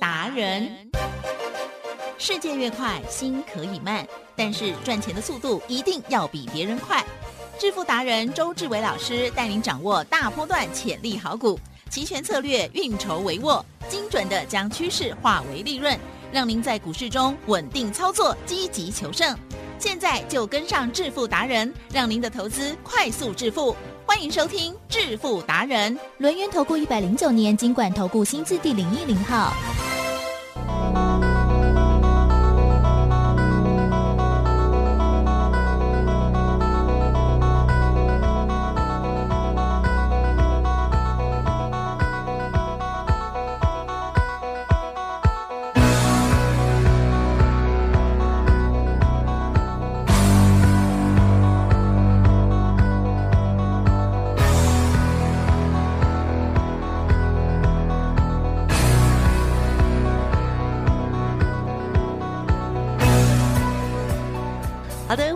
达人。世界越快，心可以慢，但是赚钱的速度一定要比别人快。致富达人周志伟老师带您掌握大波段潜力好股，齐全策略，运筹帷幄，精准的将趋势化为利润，让您在股市中稳定操作，积极求胜。现在就跟上致富达人，让您的投资快速致富。欢迎收听致富达人，轮源投顾一百零九年金管投顾新字第零一零号。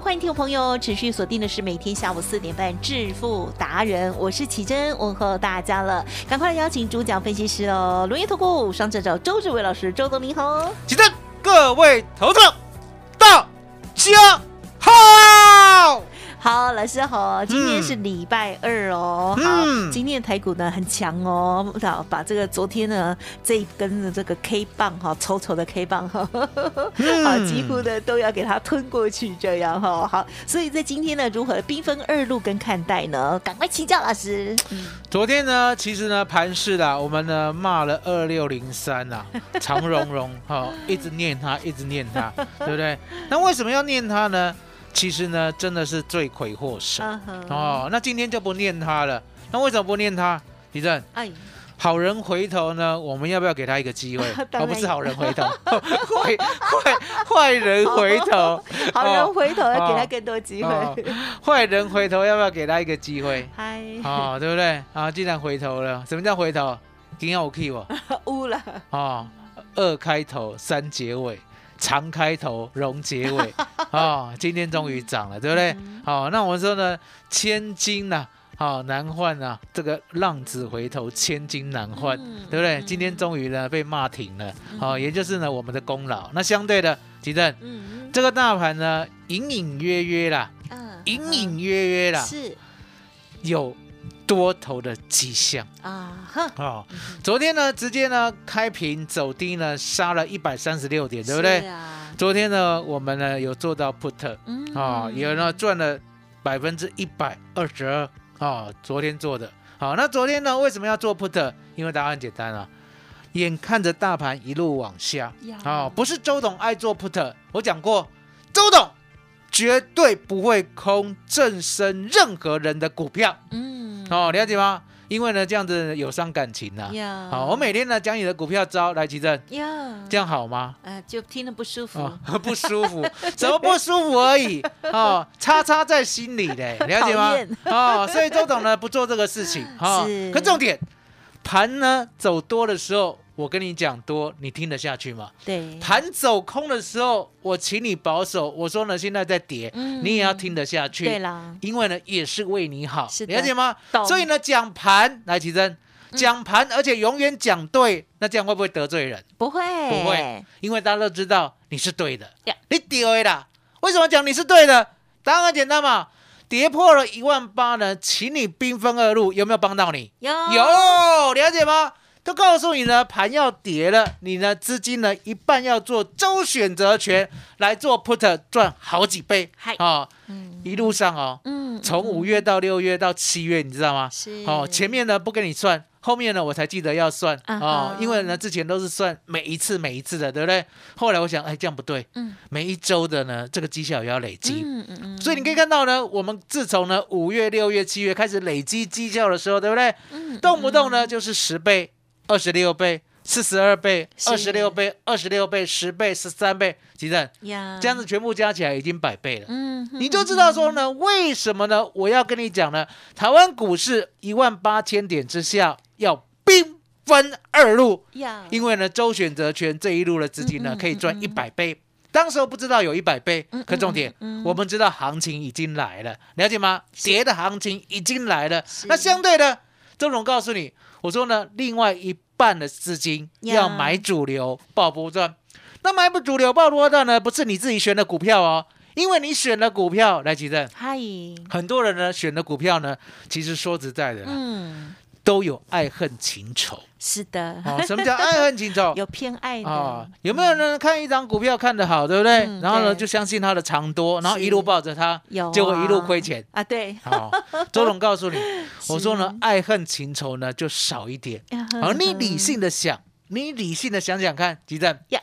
欢迎听众朋友持续锁定的是每天下午四点半《致富达人》，我是奇珍，问候大家了，赶快来邀请主讲分析师哦，轮业投顾双证照周志伟老师，周总您好。奇珍，各位头头，大家。老师好，今天是礼拜二哦。好，嗯今天的台股呢很强哦，好，把这个昨天呢这一根的这个 K 棒哈，丑丑的 K 棒哈，好，几乎呢都要给它吞过去，这样哈。好，所以在今天呢，如何兵分二路跟看待呢？赶快请教老师。嗯昨天呢，其实呢，盘市啦，我们呢骂了二六零三呐，长荣荣哈，一直念它，一直念它，对不对？那为什么要念它呢？其实呢，真的是罪魁祸首哦。那今天就不念他了。那为什么不念他？李正，哎，好人回头呢，我们要不要给他一个机会？而不是好人回头，坏坏坏人回头，好人回头要给他哦更多机哦会。坏人回头要不要给他一个机会？嗨，哦，对不对？啊，既然回头了，什么叫回头？今天我 key 我污了，哦，二开头三结尾，长开头融结尾。哦，今天终于涨了，对不对？好、那我们说呢，千金呐、好、难换啊，这个浪子回头，千金难换，对不对？今天终于呢被骂停了，好、也就是呢我们的功劳。那相对的，吉正，嗯。这个大盘呢隐隐约约啦，嗯。隐隐约约啦，是。有多头的迹象。啊，哼，哦，昨天呢，直接呢开平走低呢，杀了一百三十六点，对不对？啊，昨天呢，我们呢有做到 put 嗯啊，也呢赚了百分之一百二十二啊，昨天做的。好，那昨天呢为什么要做 put？因为答案很简单啊，眼看着大盘一路往下呀啊，不是周董爱做 put，我讲过，周董绝对不会空正身任何人的股票。嗯，哦，了解吗？因为呢这样子有伤感情呐、呀，好，我每天呢讲你的股票招来奇正，呀，这样好吗？呃，就听得不舒服，哦，不舒服，怎么不舒服而已。哦，叉叉在心里嘞，了解吗？哦，所以周董呢不做这个事情哈、是。可重点，盘呢走多的时候，我跟你讲多，你听得下去吗？对，盘走空的时候，我请你保守，我说呢现在在跌，嗯你也要听得下去。对啦，因为呢也是为你好，是了解吗？所以呢讲盘来提升，讲盘而且永远讲对，那这样会不会得罪人？不会，不会，因为大家都知道你是对的呀，你对啦。为什么讲你是对的？答案很简单嘛，跌破了一万八呢，请你兵分二路，有没有帮到你？有有，了解吗？都告诉你呢，盘要跌了，你呢资金呢一半要做周选择权来做 put 赚好几倍嗨，哦，嗯一路上哦，嗯从五月到六月到七月，你知道吗？是哦，前面呢不跟你算，后面呢我才记得要算啊因为呢之前都是算每一次每一次的，对不对？后来我想，哎，这样不对，嗯每一周的呢这个绩效也要累积。嗯嗯嗯，所以你可以看到呢，我们自从呢五月、六月、七月开始累积绩效的时候，对不对？嗯动不动呢就是十倍、二十六倍、四十二倍、二十六倍、二十六倍、十倍、十三倍，其实呀，这样子全部加起来已经百倍了。嗯，你就知道说呢，为什么呢？我要跟你讲呢，台湾股市一万八千点之下要兵分二路，呀，因为呢，周选择权这一路的资金呢可以赚嗯一百倍。当时候不知道有一百倍嗯，可重点我们知道行情已经来了，了解吗？是。跌的行情已经来了，那相对的，周总告诉你，我说呢，另外一半的资金要买主流爆波段。那买不主流爆波段呢，不是你自己选的股票哦，因为你选的股票来举证，嗨，很多人呢选的股票呢，其实说实在的，嗯，都有爱恨情仇是的，哦。什么叫爱恨情仇？有偏爱的啊、有没有人看一张股票看得好，对不对？嗯然后呢，就相信它的长多，然后一路抱着它，有啊，结果一路亏钱。啊？对，好、周董告诉你，我说呢是，爱恨情仇呢就少一点。而、你理性的想，你理性的想想看，吉正呀，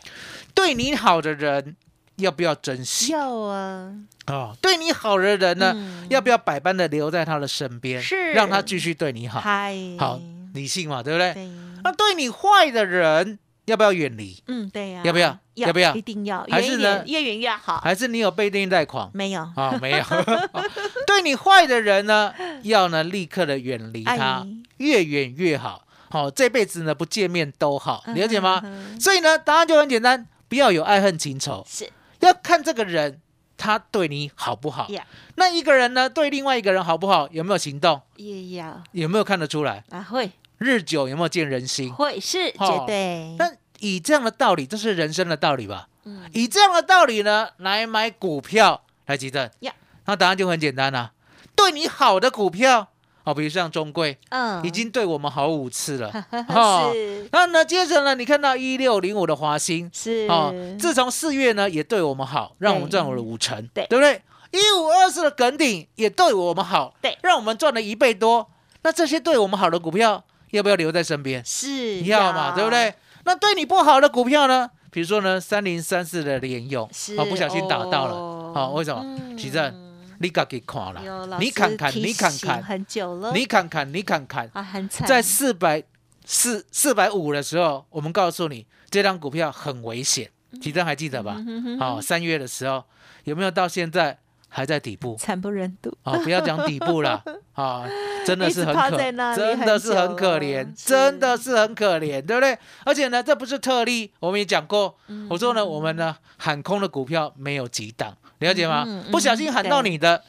对你好的人要不要珍惜要啊，哦，对你好的人呢，嗯要不要百般的留在他的身边，是让他继续对你好？嗨，好，理性嘛，对不对？对，那对你坏的人，要不要远离？嗯，对呀，要不要要不要一定要，还是呢越远越好。还是你有被定贷狂？没有，啊、没有。对你坏的人呢，要呢立刻的远离他哎，越远越好。好、这辈子呢不见面都好，了解吗？嗯所以呢，答案就很简单，不要有爱恨情仇，是要看这个人他对你好不好。呀，那一个人呢，对另外一个人好不好，有没有行动？也要有没有看得出来？啊，会日久有没有见人心？会是好绝对，那以这样的道理，这是人生的道理吧？嗯以这样的道理呢，来买股票来急正呀，那答案就很简单啦、对你好的股票，哦，比如像中贵，嗯已经对我们好五次了，哦是那呢，接着呢，你看到一六零五的华兴，是哦，自从四月呢也对我们好，让我们赚了五成，对对不对？一五二四的耿鼎也对我们好，对让我们赚了一倍多。那这些对我们好的股票，要不要留在身边？是要嘛，对不？对？那对你不好的股票呢？比如说呢，三零三四的联用，是哦，不小心打到了，哦哦，为什么？嗯奇正，你自己看了，你看看，你看看，很久了，你看看，你看看，啊很惨，在四百四四百五的时候，我们告诉你这张股票很危险，其实还记得吧？好，三月的时候有没有到现在还在底部？惨不忍睹，啊，不要讲底部了 啊，真的是很可，真的是很可怜，真的是很可怜，对不对？而且呢，这不是特例，我们也讲过，嗯我说呢，我们呢喊空的股票没有几档，了解吗嗯嗯？不小心喊到你的，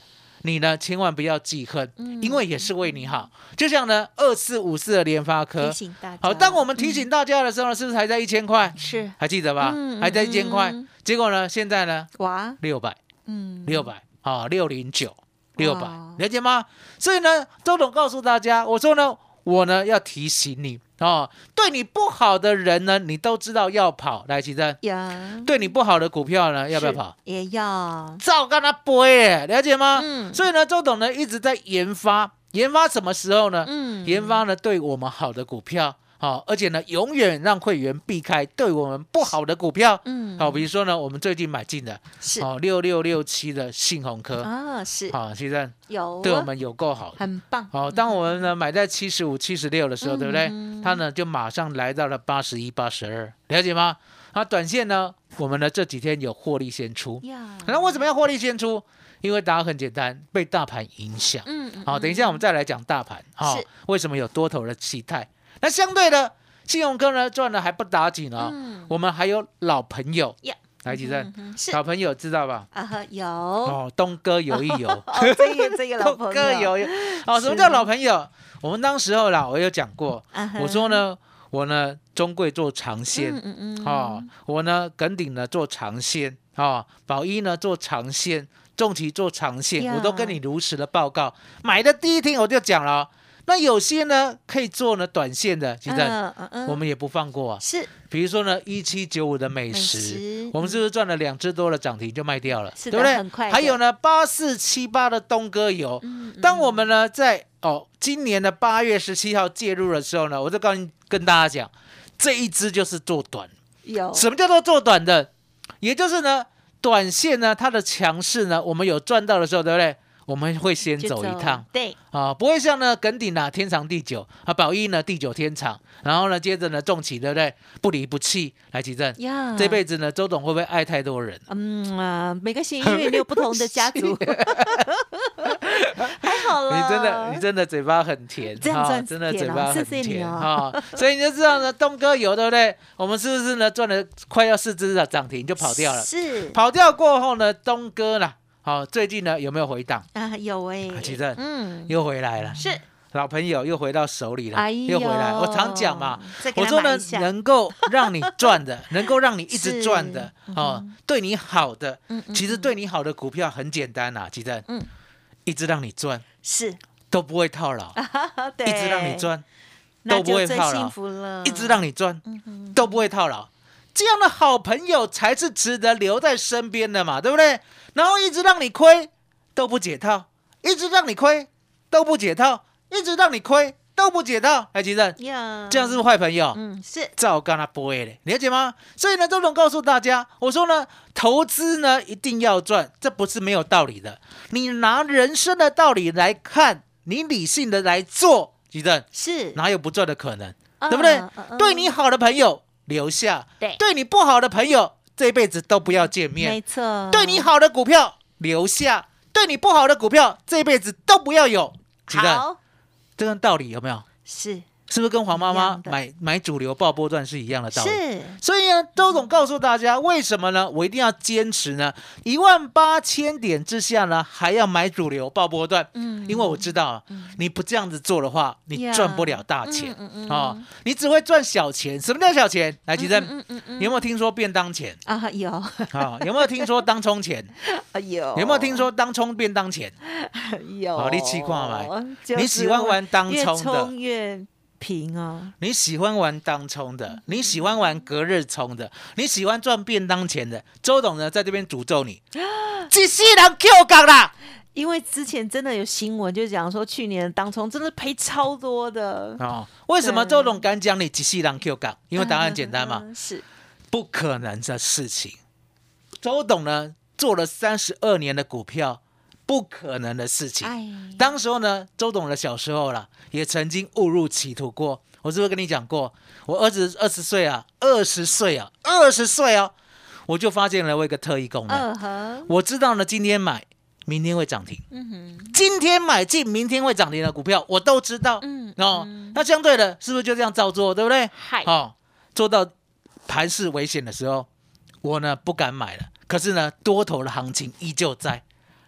你呢千万不要记恨，嗯因为也是为你好。就像呢二四五四的联发科。好，当我们提醒大家的时候呢，是不是还在一千块？是还记得吧嗯？还在一千块嗯，结果呢，现在呢哇，六百。嗯，六百啊，六零九，六百，了解吗？所以呢，周董告诉大家，我说呢，我呢要提醒你啊，对你不好的人呢，你都知道要跑，来，奇珍，呀，对你不好的股票呢，要不要跑？也要，照跟他背耶，了解吗？嗯所以呢，周董呢一直在研发，研发什么时候呢？嗯研发呢对我们好的股票，好、而且呢永远让会员避开对我们不好的股票。嗯好、比如说呢，我们最近买进的，是哦，六六六七的信鸿科，啊，是好、其实有对我们有够好。很棒，好、当我们呢买在七十五、七十六的时候，对不对？嗯它呢就马上来到了八十一、八十二，了解吗？啊，短线呢，我们呢这几天有获利先出。那为什么要获利先出？因为答案很简单，被大盘影响。嗯，嗯好、等一下我们再来讲大盘。好、是为什么有多头的期待？那相对的，信用科呢赚的还不打紧哦。嗯我们还有老朋友，呀，来几声？老朋友知道吧？啊哈，有哦，东哥游一游。哦，这个这个老朋东哥友，游一游。哦，什么叫老朋友？我们当时候啦，我有讲过，啊我说，呢，我呢中贵做长线嗯，嗯嗯，哦，我呢耿鼎呢做长线，哦，宝一呢做长线，重旗做长线，我都跟你如实的报告。买的第一天我就讲了哦，那有些呢可以做呢短线的，其实嗯嗯嗯，我们也不放过啊。是比如说呢，一七九五的美美食食，我们是不是赚了两只多的涨停就卖掉了，是对不对？还有呢，八四七八的东哥油，嗯当我们呢在哦今年的八月十七号介入的时候呢，我就告诉跟大家讲，这一只就是做短。有什么叫做做短的？也就是呢，短线呢它的强势呢，我们有赚到的时候，对不对？我们会先走一趟，对，啊，不会像呢耿鼎啊天长地久啊，宝一呢地久天长，然后呢接着呢重启对不对？不离不弃来提振。呀，这辈子呢，周董会不会爱太多人？嗯啊，每个姓因为你有不同的家族，还好了。你真的，你真的嘴巴很甜，这样真的嘴巴很甜哦哈，所以你就知道呢，东哥有对不对？我们是不是呢赚了快要四只的涨停就跑掉了？是跑掉过后呢，东哥啦，好，最近呢有没有回档？啊，有哎啊，其实嗯，又回来了。是。老朋友又回到手里了，哎又回来。我常讲嘛，我说呢能够让你赚的，能够让你一直是赚的，哦嗯，对你好的，嗯嗯其实对你好的股票很简单呐，吉正，嗯。一直让你赚，是，都不会套牢，对，一直让你，赚，那都不会套牢，一直让你赚，嗯都不会套牢。这样的好朋友才是值得留在身边的嘛，对不对？然后一直让你亏都不解套，一直让你亏都不解套，一直让你亏都不解套。哎，吉正，呀，这样是不是坏朋友？嗯是照干他不会的，了解吗？所以呢，周总告诉大家，我说呢，投资呢一定要赚，这不是没有道理的。你拿人生的道理来看，你理性的来做，吉正是，哪有不赚的可能？嗯对不对？对你好的朋友留下，对对你不好的朋友这辈子都不要见面没面。错，对你好的股票留下，对你不好的股票这辈子都不要有。好这个道理有没有？是是不是跟黄妈妈买买主流爆波段是一样的道理？是，所以呢，周总告诉大家，为什么呢？我一定要坚持呢？一万八千点之下呢，还要买主流爆波段，嗯因为我知道啊，你不这样子做的话，你呀赚不了大钱嗯嗯嗯哦，你只会赚小钱。什么叫小钱？来，吉珍，嗯嗯嗯你有没有听说便当钱啊有啊？有没有听说当冲钱？啊 有，有没有听说当冲便当钱？有？好你试看买你喜欢玩当越冲的冲越平啊，你喜欢玩当冲的，你喜欢玩隔日冲的，你喜欢赚便当钱的，周董呢在这边诅咒你，这世人 Q 港啦！因为之前真的有新闻就讲说，去年当冲真的赔超多的，哦，为什么周董敢讲你几世人 Q 港？因为答案简单嘛，嗯，是。不可能的事情。周董呢做了三十二年的股票，不可能的事情。哎，当时候呢，周董的小时候啦，也曾经误入歧途过。我是不是跟你讲过？我儿子二十岁啊，二十岁啊，二十岁啊，我就发现了我一个特异功能。我知道呢，今天买，明天会涨停；嗯哼，今天买进，明天会涨停的股票，我都知道。嗯哦，那相对的，是不是就这样照做，对不对？嗨，哦，做到盘势危险的时候，我呢不敢买了。可是呢，多头的行情依旧在，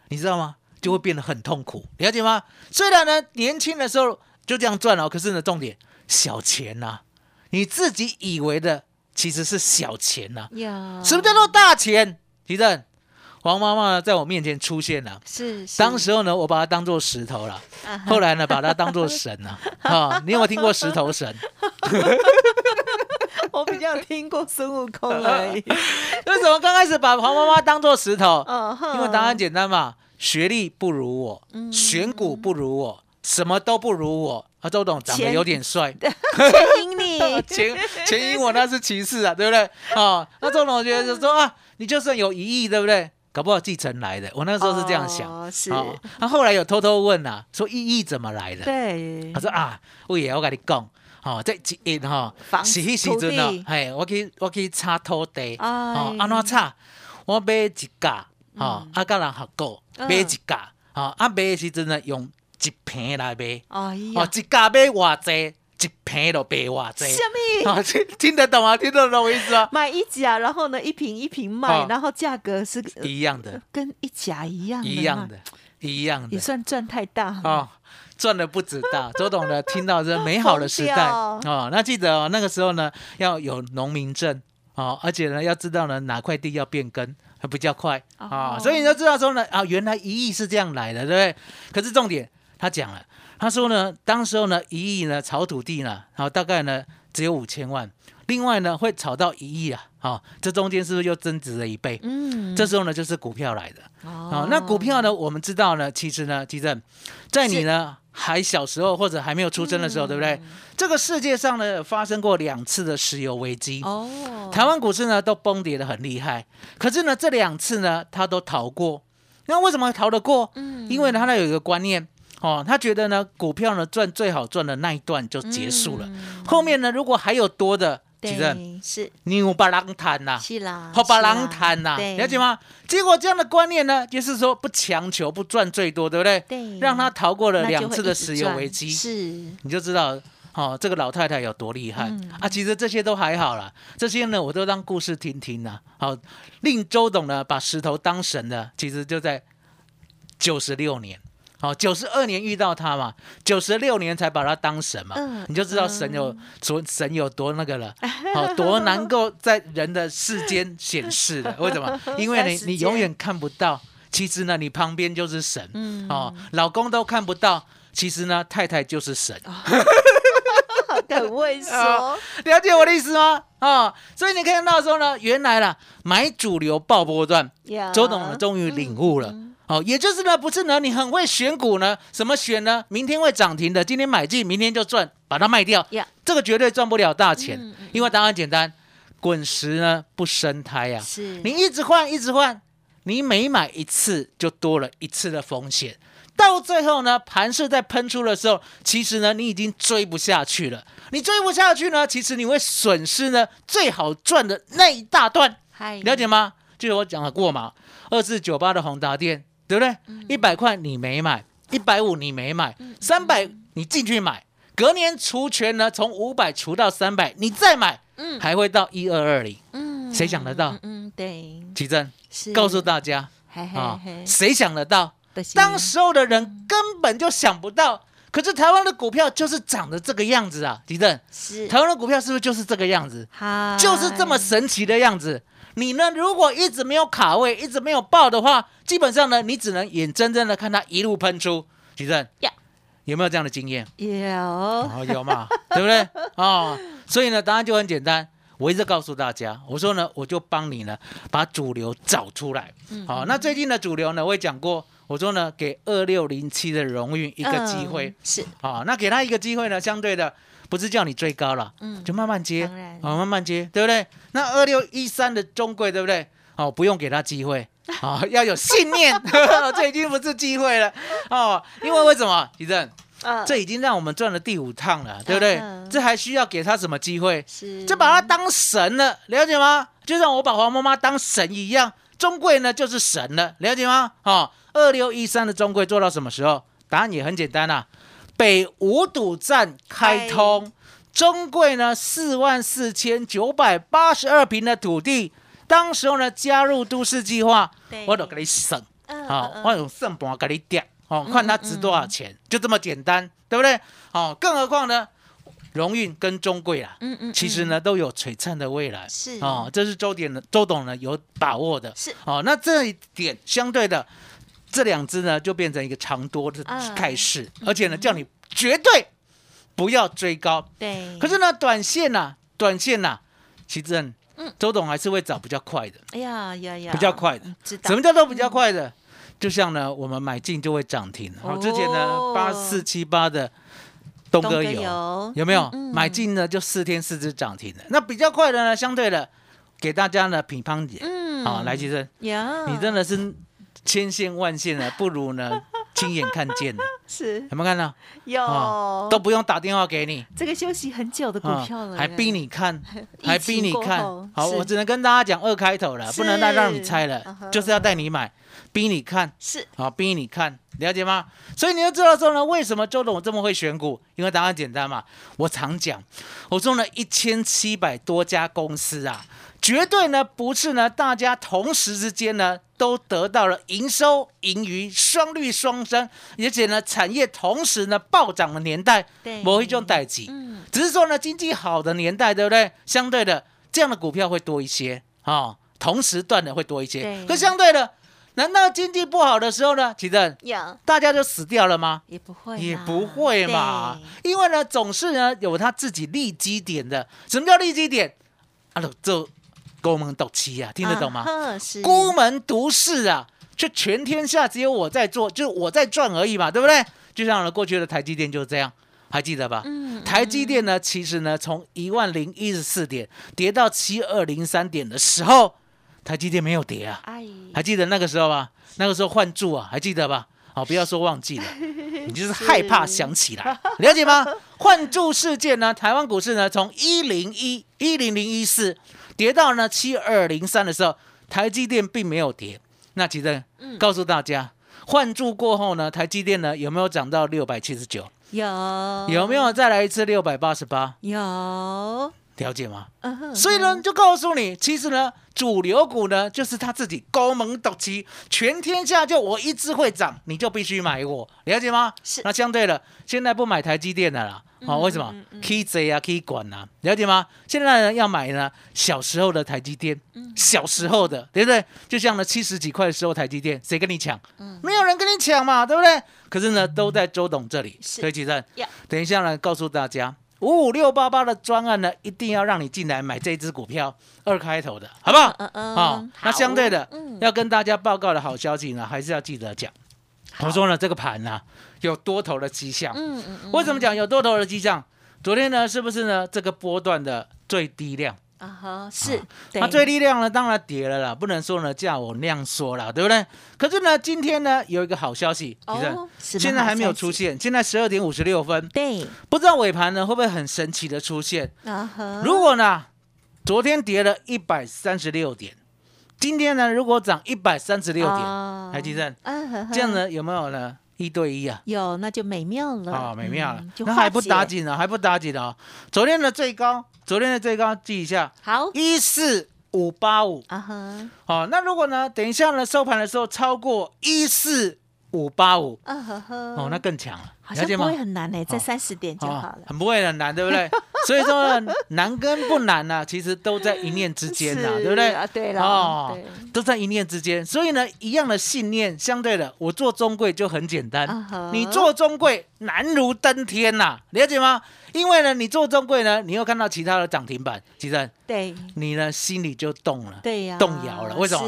你知道吗？就会变得很痛苦，了解吗？虽然呢，年轻的时候就这样赚了，可是呢，重点小钱呐、你自己以为的其实是小钱呐、呀，什么叫做大钱？提正，黄妈妈在我面前出现了。是是当时候呢，我把它当做石头了，后来呢，把它当做神了。啊，你有没有听过石头神？我比较有听过孙悟空而已，为什么刚开始把黄妈妈当做石头？嗯因为答案简单嘛，学历不如我，选股不如我，什么都不如我。啊，周董长得有点帅，牵引 你，钱钱赢我那是其次啊，对不对？啊，那周董觉得就说啊，你就算有一亿，对不对？搞不好继承来的，我那时候是这样想。哦是，哦，那后来有偷偷问啊，说一亿怎么来的？对他，说啊，我也我跟你讲，哦，这一亿哈，房子是迄时阵哦土地，嘿，我去我去插土地，哎哦，安怎插？我买一架，哦，啊，甲人合购嗯买一架，哦，啊，买的时阵呢，用一瓶来买，哎哦呀，，一架买偌济，一瓶就卖偌济。什么？啊，听听得懂吗？听得懂我意思吗？买一甲，然后呢一瓶一瓶卖，哦然后价格是一样的，跟一甲一样的，一样的，，一样的也。算赚太大。哦，赚的不止大。周董呢，听到这美好的时代哦，那记得哦，那个时候呢要有农民证哦，而且呢要知道呢哪块地要变更。还比较快啊、哦所以你就知道说呢啊，原来一亿是这样来的，对不对？可是重点，他讲了，他说呢，当时候呢一亿呢炒土地呢，然后大概呢只有五千万，另外呢会炒到一亿啊，好、这中间是不是又增值了一倍？嗯，这时候呢就是股票来的。哦哦，那股票呢？我们知道呢，其实呢，其正，在你呢还小时候或者还没有出生的时候，对不对？这个世界上呢发生过两次的石油危机，哦，台湾股市呢都崩跌的很厉害，可是呢这两次呢他都逃过。那为什么逃得过？嗯因为呢他那有一个观念。哦，他觉得呢，股票呢赚最好赚的那一段就结束了，后面呢如果还有多的，其实你有把人谈呐，是啦，好把是啦狼谈呐，了解吗？结果这样的观念呢，就是说不强求，不赚最多，对不对？对，让他逃过了两次的石油危机，是你就知道哦，这个老太太有多厉害、嗯啊！其实这些都还好啦，这些呢我都当故事听听啦。好，令周董呢把石头当神的，其实就在九十六年。好，九十二年遇到他嘛，九十六年才把他当神嘛，嗯你就知道神有多神有多那个了，好多能够在人的世间显示的。为什么？因为你你永远看不到，其实呢，你旁边就是神，嗯哦，老公都看不到，其实呢，太太就是神。很会说啊，了解我的意思吗？啊、所以你看到说呢，原来啦，买主流爆波段，呀周董呢终于领悟了。哦，也就是呢，不是呢，你很会选股呢，什么选呢？明天会涨停的，今天买进，明天就赚，把它卖掉呀这个绝对赚不了大钱，因为答案简单，滚石呢不生胎呀、是你一直换，一直换，你每买一次就多了一次的风险。到最后呢，盘势在喷出的时候，其实呢，你已经追不下去了。你追不下去呢，其实你会损失呢最好赚的那一大段，嗨了解吗？就是我讲的过嘛，二四九八的宏达店，对不对？一百块你没买，一百五你没买，三百你进去买，隔年除权呢，从五百除到三百，你再买，嗯还会到一二二零。嗯谁想得到嗯嗯对奇正是告诉大家嘿嘿啊嘿，谁想得到？就是当时候的人根本就想不到。可是台湾的股票就是长得这个样子啊，迪正，是台湾的股票是不是就是这个样子？嗨就是这么神奇的样子。你呢，如果一直没有卡位，一直没有爆的话，基本上呢，你只能眼睁睁的看它一路喷出。迪正呀有没有这样的经验？有哦，有嘛，对不对？哦，所以呢，答案就很简单。我一直告诉大家，我说呢，我就帮你呢把主流找出来。好、那最近的主流呢，我也讲过，我说呢，给二六零七的荣誉一个机会嗯。是好、那给他一个机会呢，相对的不是叫你追高了，嗯就慢慢接，好哦，慢慢接，对不对？那二六一三的中贵，对不对？哦，不用给他机会，哦，要有信念，这已经不是机会了，哦，因为为什么？地震，啊这已经让我们赚了第五趟了，对不对嗯？这还需要给他什么机会？是就把他当神了，了解吗？就像我把黄妈妈当神一样，中贵呢就是神了，了解吗？哦，二六一三的中贵做到什么时候？答案也很简单啊，北五堵站开通，中贵呢四万四千九百八十二平的土地，当时候呢加入都市计划，我都给你省。嗯好、嗯我用剩盘给你点，哦，看它值多少钱，就这么简单，对不对？哦，更何况呢，荣运跟中贵啊，嗯嗯其实呢都有璀璨的未来，是。哦，这是周点的周董呢有把握的，是。哦，那这一点相对的，这两只呢就变成一个长多的啊态势，而且呢叫你绝对不要追高，对，可是呢短线呐、短线呐、其实嗯。周董还是会找比较快的。哎呀呀呀，比较快的。嗯知道。什么叫做比较快的？就像呢，我们买进就会涨停。好、之前呢哦八四七八的东哥油油有没有、嗯嗯买进呢？就四天四只涨停的。那比较快的呢，相对的给大家呢品乓点。嗯好、来其实，你真的是千线万线的，不如呢亲眼看见的。是有没有看到？有哦，都不用打电话给你。这个休息很久的股啊票了，还逼你看，还逼你看。好，我只能跟大家讲二开头了，不能再让你猜了就是要带你买，逼你看。是好，逼你看，了解吗？所以你就知道说呢，为什么周董这么会选股？因为答案简单嘛。我常讲，我中了，一千七百多家公司啊，绝对呢不是呢大家同时之间呢都得到了营收、盈余双率双升，而且呢产业同时呢暴涨的年代，对某一种代际。嗯只是说呢，经济好的年代，对不对？相对的，这样的股票会多一些啊、哦，同时段的会多一些。可相对的，难道经济不好的时候呢，其实呀大家就死掉了吗？也不会也不会嘛，因为呢，总是呢有他自己利基点的。什么叫利基点？啊，这勾门斗气啊，听得懂吗？啊是孤门独市啊，就全天下只有我在做，就是我在赚而已嘛，对不对？就像呢过去的台积电就是这样，还记得吧？嗯台积电呢，其实呢从一万零一十四点跌到七二零三点的时候，台积电没有跌啊，哎还记得那个时候吧？那个时候换注啊，还记得吧？好，不要说忘记了，你就是害怕想起来，了解吗？换注事件呢，台湾股市呢从一零一一零零一四跌到呢七二零三的时候，台积电并没有跌。那其实嗯告诉大家，换注过后呢，台积电呢有没有涨到六百七十九？有有没有再来一次六百八十八？有了解吗？嗯哼所以呢，就告诉你，其实呢，主流股呢，就是他自己高门独骑，全天下就我一只会涨，你就必须买我，了解吗？是那相对的，现在不买台积电的啦，好、为什么？K Z 啊，K 管啊，了解吗？现在呢要买呢，小时候的台积电，小时候的，对不对？就像呢七十几块的时候台积电，谁跟你抢？没有人跟你抢嘛，对不对？可是呢，都在周董这里，是所以其实呀等一下呢，告诉大家。五五六八八的专案呢，一定要让你进来买这只股票，二开头的，好不好？嗯嗯好，那相对的，嗯要跟大家报告的好消息呢，还是要记得讲。我说呢，这个盘呢、有多头的迹象。嗯嗯嗯为什么讲有多头的迹象？昨天呢，是不是呢？这个波段的最低量，啊哈是，对它最低量呢，当然跌了啦，不能说呢叫我那样说啦，对不对？可是呢，今天呢有一个好消息，现在还没有出现，现在十二点五十六分，对不知道尾盘呢会不会很神奇的出现？啊哈，如果呢，昨天跌了一百三十六点，今天呢如果涨一百三十六点，哦台积电啊呵呵这样呢有没有呢？一对一啊？有那就美妙了。啊、美妙了。嗯，那还不打紧呢，还不打紧啊。昨天的最高，昨天的最高记一下，好。一四五八五。啊哈。好，那如果呢，等一下呢收盘的时候超过一四五八五，啊呵呵哦，那更强了，好像不了解吗？会很难呢，在哦三十点就好哦了，很不会很难，对不对？所以说呢，难跟不难呢、其实都在一念之间呐、是对不对？啊对了哦对，都在一念之间。所以呢，一样的信念，相对的，我做中贵就很简单，你做中贵难如登天呐、了解吗？因为呢，你做中贵呢，你又看到其他的涨停板，其实对你呢心里就动了，对呀，动摇了。为什么？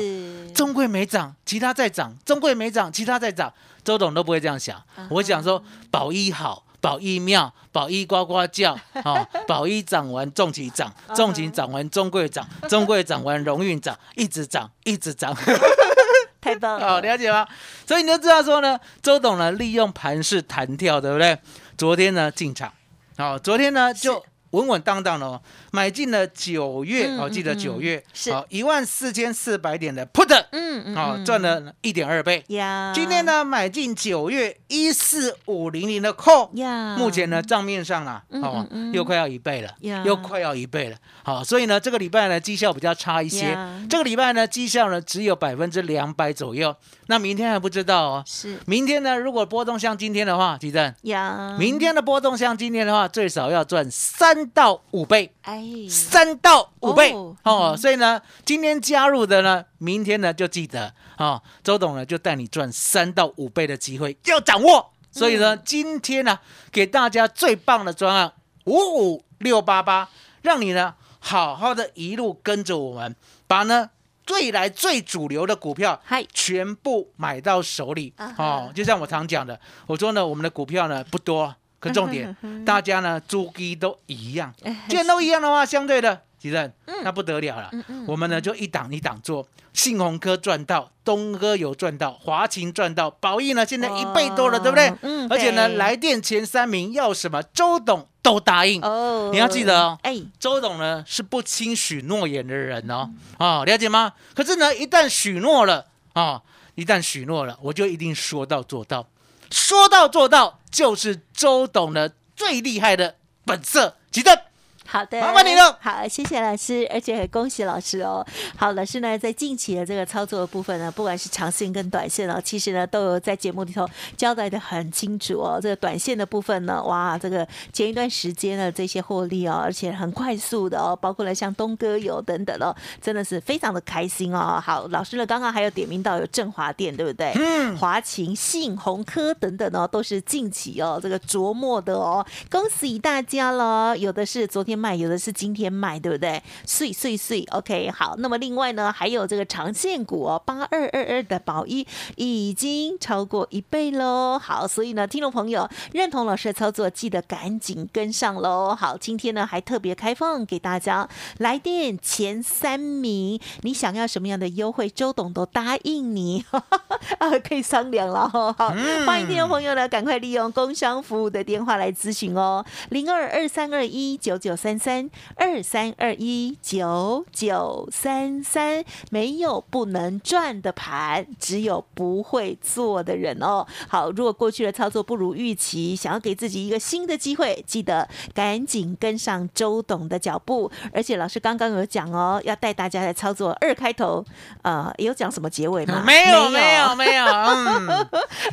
是中贵没涨，其他在涨；中贵没涨，其他在涨。周董都不会这样想，我会想说宝一好，宝一妙，宝一呱呱叫，哦，宝一涨完重旗涨，重旗涨完中贵涨，中贵涨完荣运涨，一直涨，一直涨。太棒哦，了，了解吗？所以你就知道说呢，周董呢利用盘势弹跳，对不对？昨天呢进场，哦，昨天呢就稳稳当当的哦，买进了九月，嗯哦，记得嗯九月是哦一万四千四百点的 put，嗯嗯哦，赚了一点二倍。呀，今天呢买进九月一四五零零的 call，呀，目前呢账面上啊，嗯哦又快要一倍了，又快要一倍了。好，所以呢这个礼拜呢绩效比较差一些呀，这个礼拜呢绩效呢只有百分之两百左右。那明天还不知道哦。是明天呢如果波动像今天的话，吉正，呀，明天的波动像今天的话，最少要赚三到五倍。哎，三到五倍。哦。哦所以呢，今天加入的呢，明天呢就记得哦，周董呢就带你赚三到五倍的机会，要掌握。所以呢，今天呢给大家最棒的专案五五六八八，让你呢好好的一路跟着我们，把呢最来最主流的股票全部买到手里。哦。就像我常讲的，我说呢，我们的股票呢不多，可重点 大家呢猪鸡都一样。哎既然都一样的话，相对的，其实嗯那不得了了。我们呢就一档一档做，信鸿科赚到，东哥有赚到，华勤赚到，宝益呢现在一倍多了，对不对？嗯而且呢，对来电前三名要什么，周董都答应。哦，你要记得哦哎，周董呢是不轻许诺言的人哦，啊、了解吗？可是呢，一旦许诺了啊、一旦许诺了，我就一定说到做到，说到做到就是周董的最厉害的本色。记得好的，麻烦你了好，谢谢老师，而且很恭喜老师哦。好，老师呢在近期的这个操作的部分呢，不管是长线跟短线哦，其实呢都有在节目里头交代的很清楚哦。这个短线的部分呢，哇，这个前一段时间的这些获利哦，而且很快速的哦，包括了像东哥油等等哦，真的是非常的开心哦。好，老师呢刚刚还有点名到有振华店，对不对？嗯，华勤、信鸿科等等哦，都是近期哦这个琢磨的哦，恭喜大家了。有的是昨天卖，有的是今天卖，对不对？碎碎碎，OK，好。那么另外呢，还有这个长线股哦，八二二二的宝一已经超过一倍喽。好，所以呢，听众朋友认同老师的操作，记得赶紧跟上喽。好，今天呢还特别开放给大家来电前三名，你想要什么样的优惠，周董都答应你，啊，可以商量了哈。好，欢迎听众朋友呢，赶快利用工商服务的电话来咨询哦，零二二三二一九九三三三二三二一九九三三，没有不能赚的盘，只有不会做的人哦。好，如果过去的操作不如预期，想要给自己一个新的机会，记得赶紧跟上周董的脚步。而且老师刚刚有讲哦，要带大家来操作二开头，呃，有讲什么结尾吗？没有，没有，没有。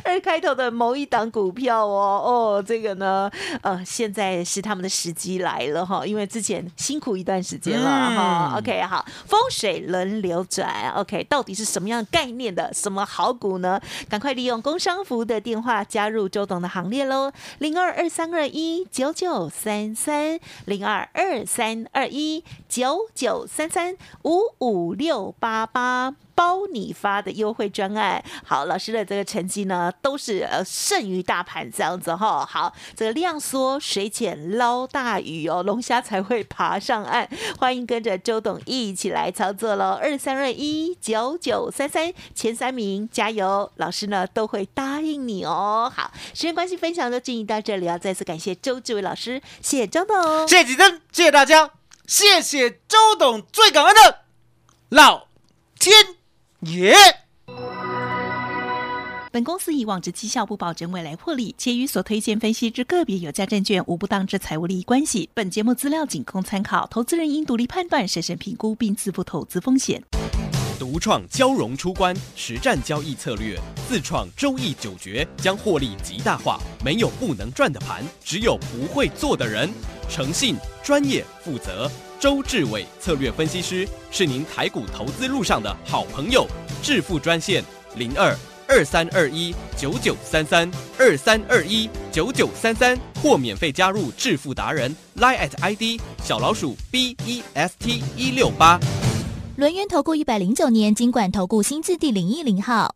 二开头的某一档股票哦，哦，这个呢，呃，现在是他们的时机来了哈，因为之前辛苦一段时间了哈。OK，好，风水轮流转，OK，到底是什么样概念的什么好股呢？赶快利用工商服的电话加入周董的行列喽，零二二三二一九九三三，零二二三二一九九三三五五六八八。包你发的优惠专案，好，老师的这个成绩呢，都是呃胜于大盘这样子哈。好，这个量缩水浅捞大鱼哦，龙虾才会爬上岸。欢迎跟着周董一起来操作喽，二三二一九九三三前三名加油，老师呢都会答应你哦。好，时间关系，分享就进行到这里啊，再次感谢周志伟老师，谢谢周董，谢谢吉珍，谢谢大家，谢谢周董，最感恩的老天。耶！本公司以往之绩效不保证未来获利，且与所推荐分析之个别有价证券无不当之财务利益关系。本节目资料仅供参考，投资人应独立判断、审慎评估并自负投资风险。独创交融出关实战交易策略，自创周易九诀，将获利极大化。没有不能赚的盘，只有不会做的人。诚信、专业、负责。周志伟策略分析师是您台股投资路上的好朋友，致富专线零二二三二一九九三三二三二一九九三三，或免费加入致富达人 line at ID 小老鼠 B E S T 一六八。轮源投顾一百零九年金管投顾新字第零一零号。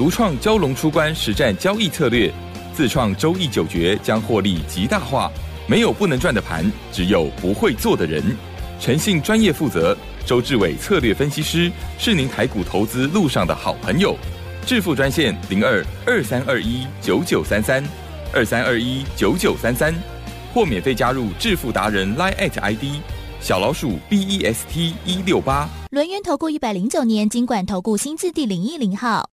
独创蛟龙出关实战交易策略，自创周易九诀将获利极大化。没有不能赚的盘，只有不会做的人。诚信、专业、负责，周志伟策略分析师是您台股投资路上的好朋友。致富专线零二二三二一九九三三二三二一九九三三，或免费加入致富达人 Line at ID 小老鼠 B E S T 一六八。轮源投顾一百零九年经管投顾新字第零一零号。